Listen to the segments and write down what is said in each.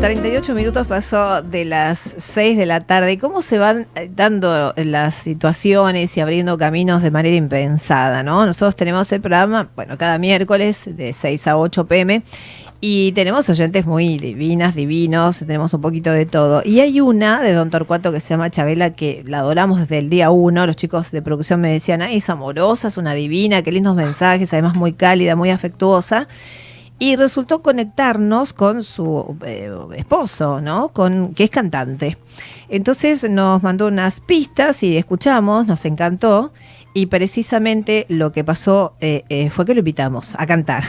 38 minutos pasó de las 6 de la tarde. ¿Cómo se van eh, dando las situaciones y abriendo caminos de manera impensada? ¿no? Nosotros tenemos el programa, bueno, cada miércoles de 6 a 8 pm y tenemos oyentes muy divinas, divinos, tenemos un poquito de todo. Y hay una de Don Torcuato que se llama Chabela que la adoramos desde el día uno. Los chicos de producción me decían, ay, es amorosa, es una divina, qué lindos mensajes, además muy cálida, muy afectuosa y resultó conectarnos con su eh, esposo, ¿no? Con que es cantante. Entonces nos mandó unas pistas y escuchamos, nos encantó y precisamente lo que pasó eh, eh, fue que lo invitamos a cantar.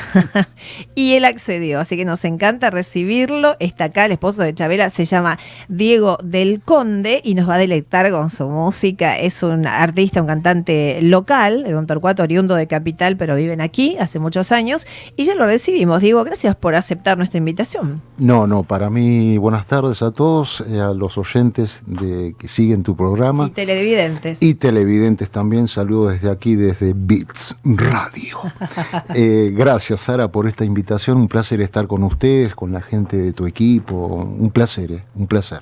y él accedió, así que nos encanta recibirlo. Está acá el esposo de Chabela, se llama Diego del Conde y nos va a deleitar con su música. Es un artista, un cantante local, de Don Torcuato, oriundo de Capital, pero viven aquí hace muchos años. Y ya lo recibimos. Diego, gracias por aceptar nuestra invitación. No, no, para mí buenas tardes a todos, eh, a los oyentes de, que siguen tu programa. Y televidentes. Y televidentes también, saludos desde aquí, desde Beats Radio. Eh, gracias, Sara, por esta invitación. Un placer estar con ustedes, con la gente de tu equipo. Un placer, eh, un placer.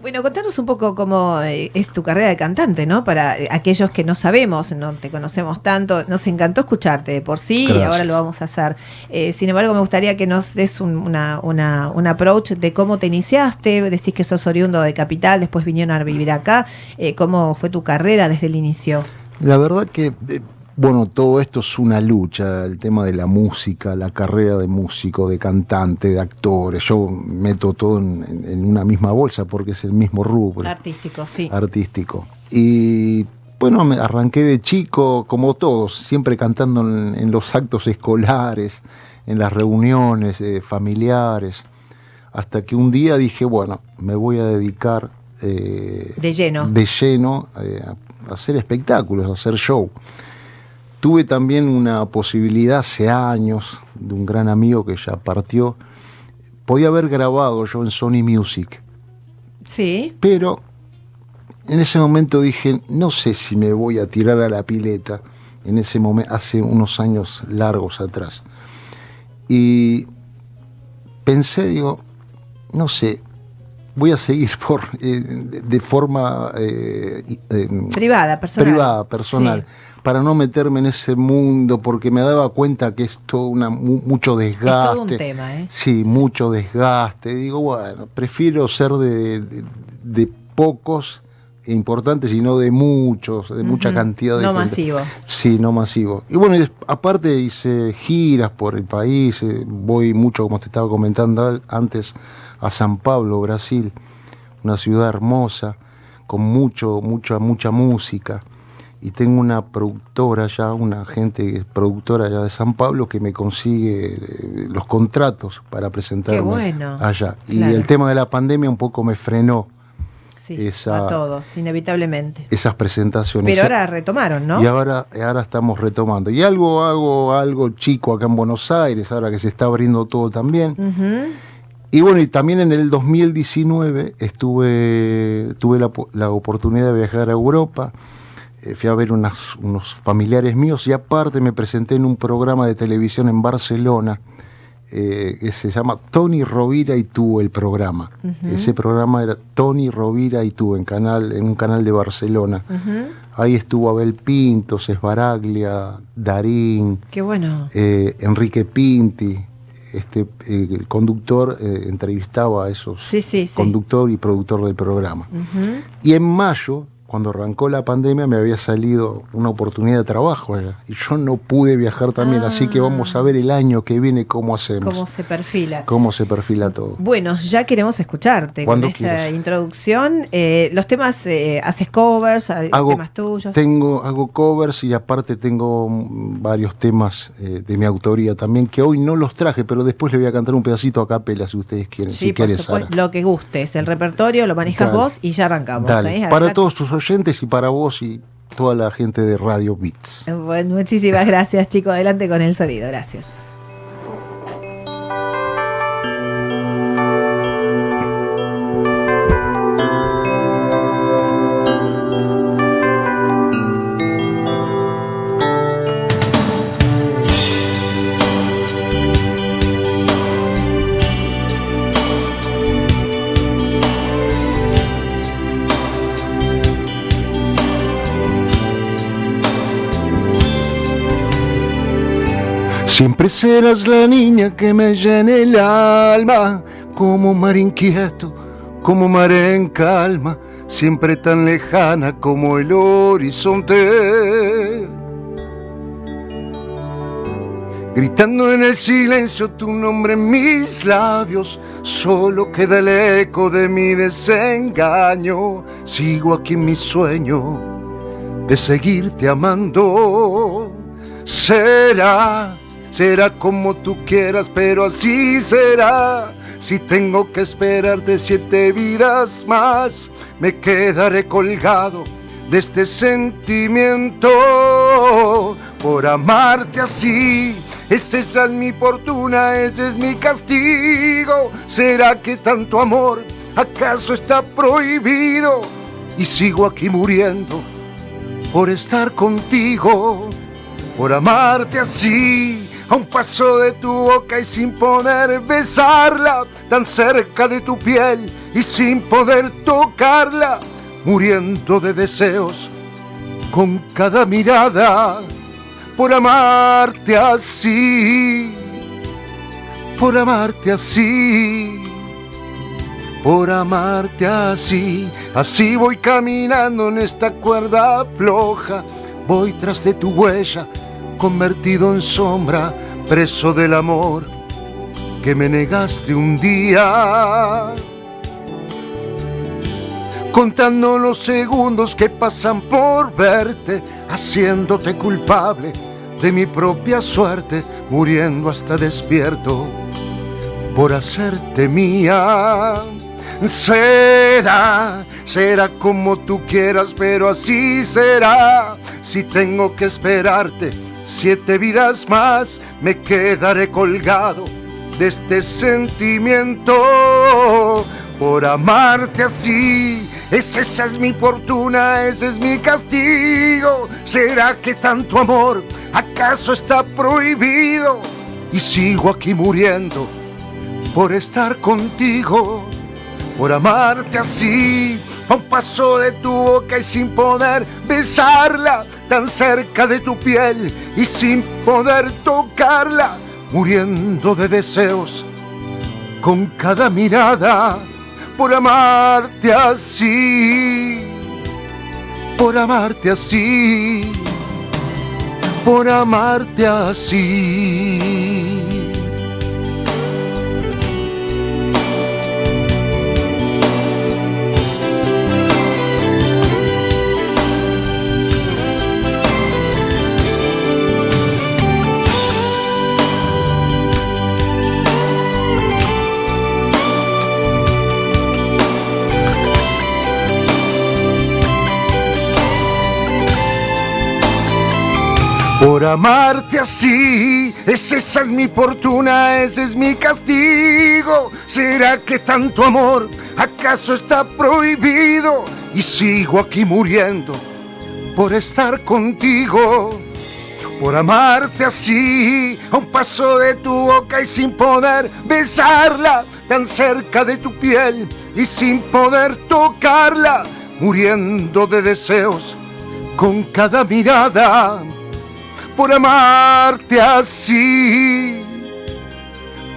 Bueno, contanos un poco cómo eh, es tu carrera de cantante, ¿no? Para aquellos que no sabemos, no te conocemos tanto, nos encantó escucharte por sí y ahora lo vamos a hacer. sin embargo, me gustaría que nos des un, una, un approach de cómo te iniciaste, decís que sos oriundo de Capital, después vinieron a vivir acá, cómo fue tu carrera desde el inicio. La verdad que, eh, bueno, todo esto es una lucha, el tema de la música, la carrera de músico, de cantante, de actores. Yo meto todo en, una misma bolsa porque es el mismo rubro. Artístico, sí. Artístico. Y bueno, me arranqué de chico, como todos, siempre cantando en, los actos escolares, en las reuniones eh, familiares, hasta que un día dije, bueno, me voy a dedicar eh, de lleno, de lleno hacer espectáculos, hacer show. Tuve también una posibilidad hace años de un gran amigo que ya partió. Podía haber grabado yo en Sony Music. Sí. Pero en ese momento dije, no sé si me voy a tirar a la pileta. En ese momento, hace unos años largos atrás. Y pensé, digo, no sé, voy a seguir por eh, de, forma eh, eh, privada, personal. Privada, personal. Para no meterme en ese mundo, porque me daba cuenta que es todo una, mucho desgaste. Es todo un tema, ¿eh? Sí, mucho desgaste. Digo, bueno, prefiero ser de, de, pocos importantes y no de muchos, de mucha cantidad de No masivo. Sí, no masivo. Y bueno, aparte hice giras por el país, voy mucho, como te estaba comentando antes, a San Pablo, Brasil, una ciudad hermosa, con mucho, mucha, mucha música. Y tengo una productora ya, una gente productora allá de San Pablo que me consigue eh, los contratos para presentarme allá. Y el tema de la pandemia un poco me frenó. Sí, a todos, inevitablemente. Esas presentaciones. Pero ahora retomaron, ¿no? Y ahora, ahora estamos retomando. Y algo hago, algo chico acá en Buenos Aires, ahora que se está abriendo todo también. Y bueno, y también en el 2019 estuve, tuve la, oportunidad de viajar a Europa, eh, fui a ver unos familiares míos y aparte me presenté en un programa de televisión en Barcelona eh, que se llama Tony Rovira y tú el programa. Ese programa era Tony Rovira y tú en, canal, en un canal de Barcelona. Ahí estuvo Abel Pinto, Baraglia, Darín, Qué bueno. Eh, Enrique Pinti este, el conductor eh, entrevistaba a esos conductor y productor del programa. Y en mayo cuando arrancó la pandemia me había salido una oportunidad de trabajo allá y yo no pude viajar también, así que vamos a ver el año que viene cómo hacemos. Cómo se perfila. Cómo se perfila todo. Bueno, ya queremos escucharte con esta introducción. Eh, los temas, eh, haces covers, temas tuyos. Tengo, hago covers y aparte tengo varios temas eh, de mi autoría también que hoy no los traje, pero después le voy a cantar un pedacito a capela si ustedes quieren. Sí, si por supuesto, lo que gustes. El repertorio lo manejas vos y ya arrancamos. Para todos tus oyentes y para vos y toda la gente de Radio Beats. Bueno, muchísimas gracias, chicos. Adelante con el sonido. Gracias. Siempre serás la niña que me llene el alma, como mar inquieto, como mar en calma, siempre tan lejana como el horizonte. Gritando en el silencio tu nombre en mis labios, solo queda el eco de mi desengaño. Sigo aquí en mi sueño de seguirte amando. Será será como tú quieras, pero así será. Si tengo que esperarte siete vidas más, me quedaré colgado de este sentimiento por amarte así. Esa es mi fortuna, ese es mi castigo. ¿Será que tanto amor acaso está prohibido? Y sigo aquí muriendo por estar contigo, por amarte así a un paso de tu boca y sin poder besarla, tan cerca de tu piel y sin poder tocarla, muriendo de deseos con cada mirada, por amarte así, por amarte así. Por amarte así, así voy caminando en esta cuerda floja, voy tras de tu huella, convertido en sombra, preso del amor que me negaste un día. Contando los segundos que pasan por verte, haciéndote culpable de mi propia suerte, muriendo hasta despierto por hacerte mía. Será, será como tú quieras, pero así será. Si tengo que esperarte siete vidas más me quedaré colgado de este sentimiento por amarte así. esa es mi fortuna, ese es mi castigo. ¿Será que tanto amor acaso está prohibido? Y sigo aquí muriendo por estar contigo, por amarte así paso de tu boca y sin poder besarla, tan cerca de tu piel y sin poder tocarla, muriendo de deseos con cada mirada, por amarte así, por amarte así, por amarte así. Por amarte así, esa es mi fortuna, ese es mi castigo. ¿Será que tanto amor acaso está prohibido? Y sigo aquí muriendo por estar contigo. Por amarte así, a un paso de tu boca y sin poder besarla, tan cerca de tu piel y sin poder tocarla, muriendo de deseos con cada mirada por amarte así,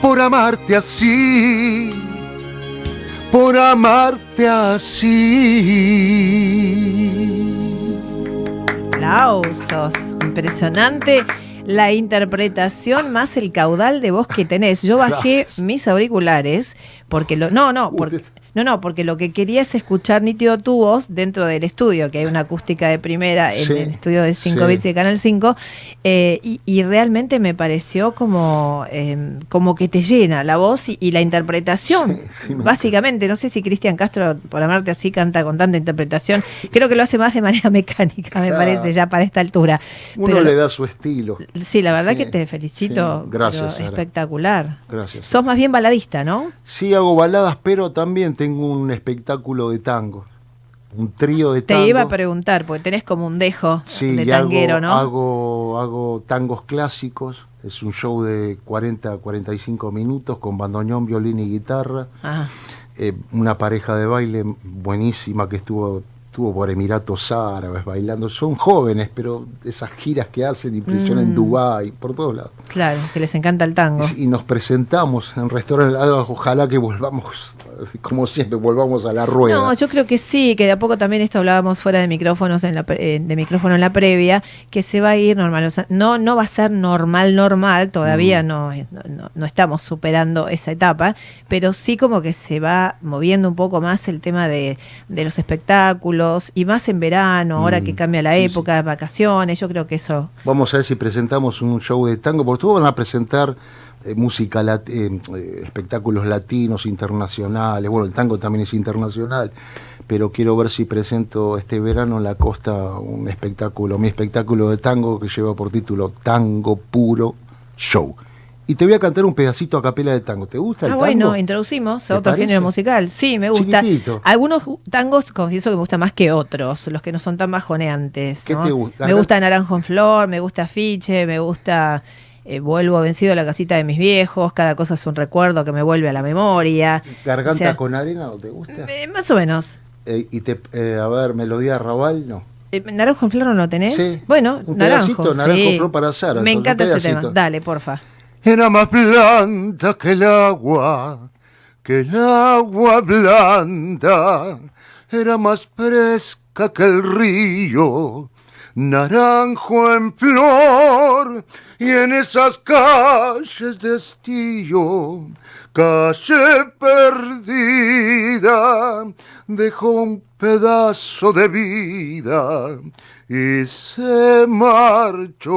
por amarte así, por amarte así. Aplausos, impresionante la interpretación más el caudal de voz que tenés. Yo bajé mis auriculares porque lo no, no, porque no, no, porque lo que quería es escuchar nítido tu voz dentro del estudio, que hay una acústica de primera en el estudio de 5 bits de Canal 5, eh, y, realmente me pareció como, em, como que te llena la voz y, la interpretación. básicamente, no sé si Cristian Castro, por amarte así, canta con tanta interpretación. Creo que lo hace más de manera mecánica, me parece, ya para esta altura. Uno le da su estilo. Sí, la verdad que te felicito. Gracias. Espectacular. Gracias. Sos más bien baladista, ¿no? Sí, hago baladas, pero también te tengo un espectáculo de tango, un trío de tango. Te iba a preguntar, porque tenés como un dejo de tanguero, ¿no? Hago, hago tangos clásicos, es un show de 40 a 45 minutos con bandoneón, violín y guitarra. Ah. Eh, una pareja de baile buenísima que estuvo estuvo por Emiratos Árabes bailando. Son jóvenes, pero esas giras que hacen impresionan en Mm. Dubái, por todos lados. Claro, que les encanta el tango. Y, nos presentamos en restaurantes. Ah, Ojalá que volvamos, como siempre, volvamos a la rueda. No, yo creo que sí, que de a poco también esto hablábamos fuera de micrófonos en la eh, de micrófono en la previa, que se va a ir normal, o sea, no no va a ser normal normal, todavía Mm. no, no no- no estamos superando esa etapa, pero sí como que se va moviendo un poco más el tema de, de los espectáculos y más en verano, ahora Mm, que cambia la sí, época, vacaciones, yo creo que eso Vamos a ver si presentamos un show de tango, porque todos van a presentar eh, música, lat- eh, eh, espectáculos latinos, internacionales. Bueno, el tango también es internacional, pero quiero ver si presento este verano en la costa un espectáculo, mi espectáculo de tango que lleva por título Tango Puro Show. Y te voy a cantar un pedacito a capela de tango. ¿Te gusta el Ah, tango? bueno, introducimos ¿Te otro parece? género musical. Sí, me gusta. Chiquitito. Algunos tangos confieso que me gustan más que otros, los que no son tan bajoneantes. ¿Qué ¿no? te gusta? Me gusta Naranjo en Flor, me gusta Fiche, me gusta eh, Vuelvo vencido a la casita de mis viejos, cada cosa es un recuerdo que me vuelve a la memoria. Garganta O sea, con arena, ¿no te gusta? eh, más o menos. Eh, y te, eh, a ver, melodía Raval, no. ¿Naranjo en Flor no lo tenés? Sí. Bueno, Un Naranjo. pedacito, Naranjo en sí. Flor para Sara, Me encanta ese tema. Dale, porfa. Era más blanda que el agua, que el agua blanda, era más fresca que el río, naranjo en flor, y en esas calles de estío, calle perdida, dejó un pedazo de vida y se marchó.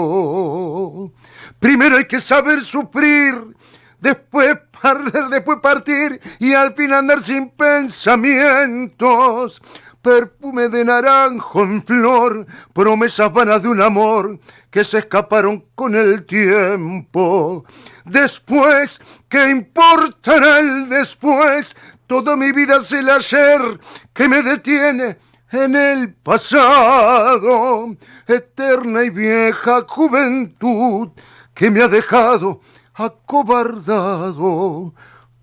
Primero hay que saber sufrir, después perder, después partir y al fin andar sin pensamientos. Perfume de naranjo en flor, promesas vanas de un amor que se escaparon con el tiempo. Después, ¿qué importará el después? Toda mi vida es el ayer que me detiene en el pasado, eterna y vieja juventud que me ha dejado acobardado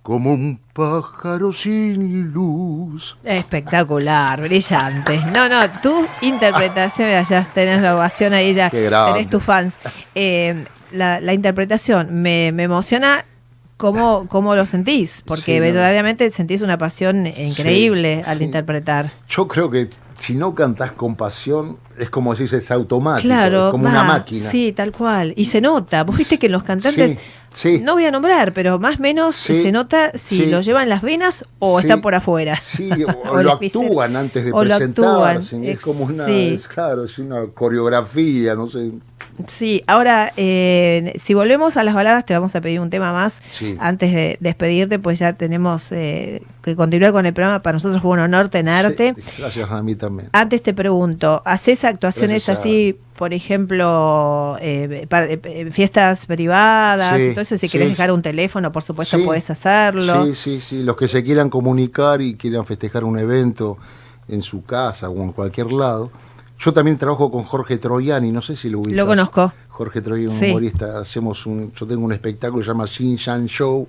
como un pájaro sin luz. Espectacular, brillante. No, no, tu interpretación, ya tenés la ovación ahí, ya tenés tus fans. Eh, la, la interpretación me, me emociona cómo, cómo lo sentís, porque Sí, no. verdaderamente sentís una pasión increíble al sí. interpretar. Yo creo que si no cantás con pasión, es como decís, es automático, Claro, es como va, una máquina. Sí, tal cual. Y se nota. Vos viste que los cantantes, Sí, sí. no voy a nombrar, pero más o menos Sí, se nota si lo llevan las venas o está por afuera. Sí, o, O lo actúan antes de O lo actúan, presentarse. Es como una, es, claro, es una coreografía, no sé. Sí, ahora, eh, si volvemos a las baladas, te vamos a pedir un tema más Sí. antes de despedirte, pues ya tenemos eh, que continuar con el programa. Para nosotros fue un honor tenerte. Sí, gracias a mí también. Antes te pregunto, ¿haces actuaciones a- así, por ejemplo, eh, para- eh, eh, fiestas privadas Sí, eso? Si sí. dejar un teléfono, por supuesto, puedes hacerlo. Sí, sí, sí. Los que se quieran comunicar y quieran festejar un evento en su casa o en cualquier lado. Yo también trabajo con Jorge Troiani, no sé si lo ubicas. Lo conozco. Jorge Troiani, un Sí. humorista. Hacemos un, yo tengo un espectáculo que se llama Shin Shan Show.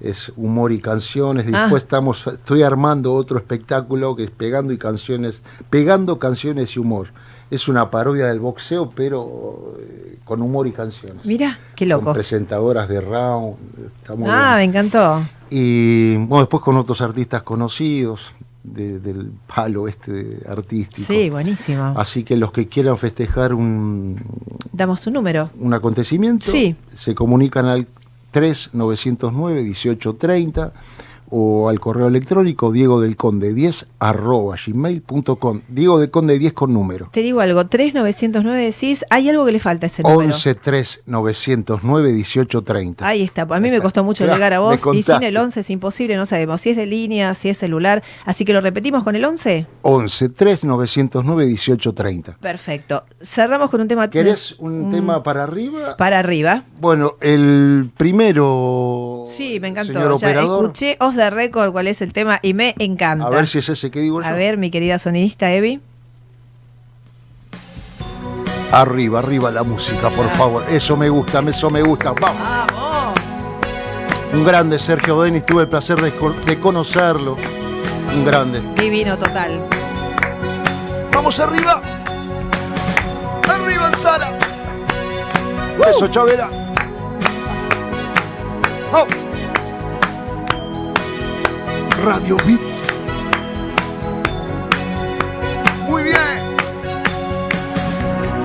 Es humor y canciones. Ah. Después estamos, estoy armando otro espectáculo que es pegando y canciones, pegando canciones y humor. Es una parodia del boxeo, pero eh, con humor y canciones. Mira, qué Con loco. presentadoras de round. Está muy Ah, me encantó. Y bueno, después con otros artistas conocidos de- del palo este artístico. Sí, buenísimo. Así que los que quieran festejar un, Damos un número. un acontecimiento, Sí. se comunican al 3909-1830 o al correo electrónico diego del conde 10 arroba gmail.com. Diego del conde 10 con número. Te digo algo, 3909 decís, hay algo que le falta a ese número. 11 3 909 1830. Ahí está, a mí me costó mucho llegar a vos y sin el 11 es imposible, no sabemos si es de línea, si es celular, así que lo repetimos con el 11. 11 3 909 1830. Perfecto. Cerramos con un tema ¿Querés un Mm. tema para arriba? para arriba. Bueno, el primero. Sí, me encantó. Señor Ya operador, escuché off the record cuál es el tema y me encanta. A ver si es ese que digo yo. A ver, mi querida sonidista Evi. Arriba, arriba la música, por favor. Eso me gusta, eso me gusta. Vamos. ¡Vamos! Un grande Sergio Denis, tuve el placer de, co- de conocerlo. Un grande. Divino total. Vamos arriba. Arriba, Sara. Eso, Chavela. Oh. Radio Beats. Muy bien.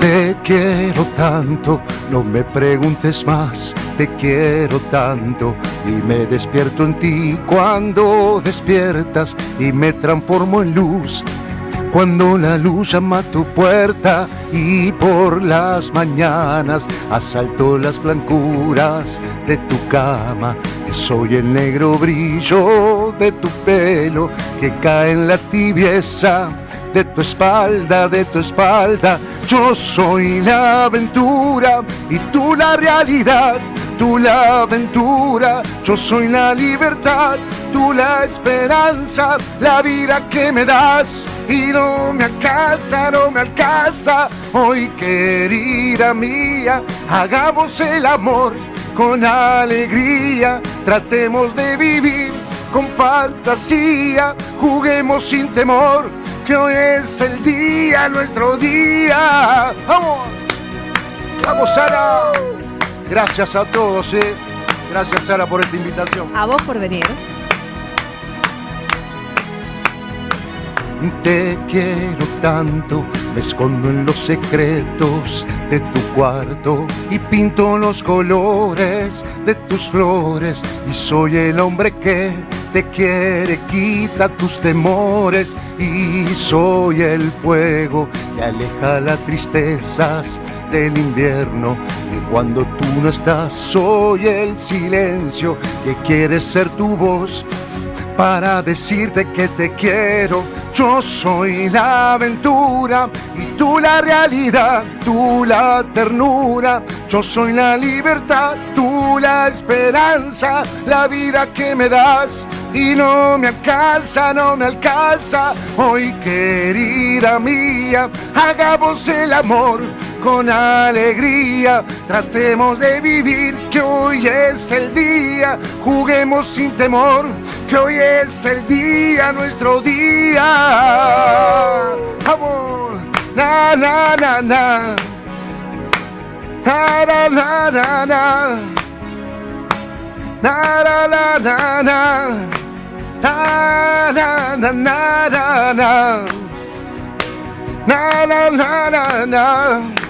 Te quiero tanto, no me preguntes más. Te quiero tanto y me despierto en ti cuando despiertas y me transformo en luz. Cuando la luz llama a tu puerta y por las mañanas asalto las blancuras de tu cama. Soy el negro brillo de tu pelo que cae en la tibieza de tu espalda, de tu espalda. Yo soy la aventura y tú la realidad tú la aventura, yo soy la libertad, tú la esperanza, la vida que me das y no me alcanza, no me alcanza. Hoy querida mía, hagamos el amor con alegría, tratemos de vivir con fantasía, juguemos sin temor, que hoy es el día, nuestro día. ¡Vamos! ¡Vamos, Sara! Gracias a todos, eh. Gracias, Sara, por esta invitación. A vos por venir. Te quiero tanto, me escondo en los secretos de tu cuarto y pinto los colores de tus flores. Y soy el hombre que te quiere, quita tus temores. Y soy el fuego que aleja las tristezas del invierno. Y cuando tú no estás soy el silencio que quiere ser tu voz para decirte que te quiero. Yo soy la aventura y tú la realidad, tú la ternura. Yo soy la libertad, tú la esperanza, la vida que me das y no me alcanza, no me alcanza. Hoy querida mía, hagamos el amor con alegría. Tratemos de vivir que hoy es el día. Juguemos sin temor que hoy es el día, nuestro día. Vamos, na na na na. Na na na na na. Na na na na na. Na na na na na na. Na na na na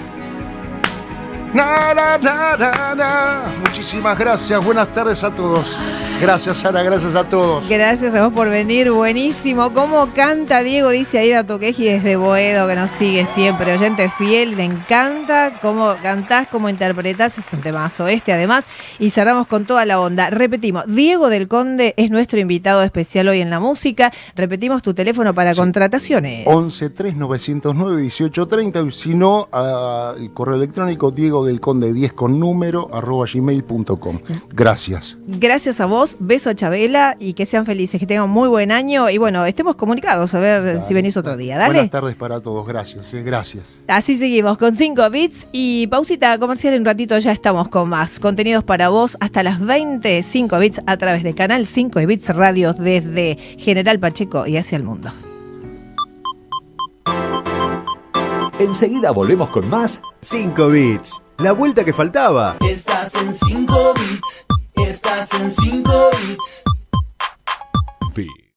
Muchísimas gracias, buenas tardes a todos. Gracias, Sara, gracias a todos. Gracias a vos por venir, buenísimo. ¿Cómo canta Diego? Dice Aida Toqueji desde Boedo, que nos sigue siempre, oyente fiel, le encanta cómo cantás, cómo interpretás, es un temazo este además. Y cerramos con toda la onda. Repetimos, Diego del Conde es nuestro invitado especial hoy en la música. Repetimos tu teléfono para Sí. contrataciones. 11 3 909 1830 y si no, ah, el correo electrónico Diego del Conde 10 con número arroba gmail.com. Gracias. Gracias a vos, beso a Chabela y que sean felices, que tengan muy buen año y bueno, estemos comunicados a ver si venís otro día. Dale. Buenas tardes para todos, gracias, eh, gracias. Así seguimos con 5 bits y pausita comercial en un ratito ya estamos con más contenidos para vos hasta las 20 5 bits a través de Canal 5 y Bits Radio desde General Pacheco y hacia el mundo. Enseguida volvemos con más 5 bits. La vuelta que faltaba. Estás en 5 bits. Estás en 5 bits.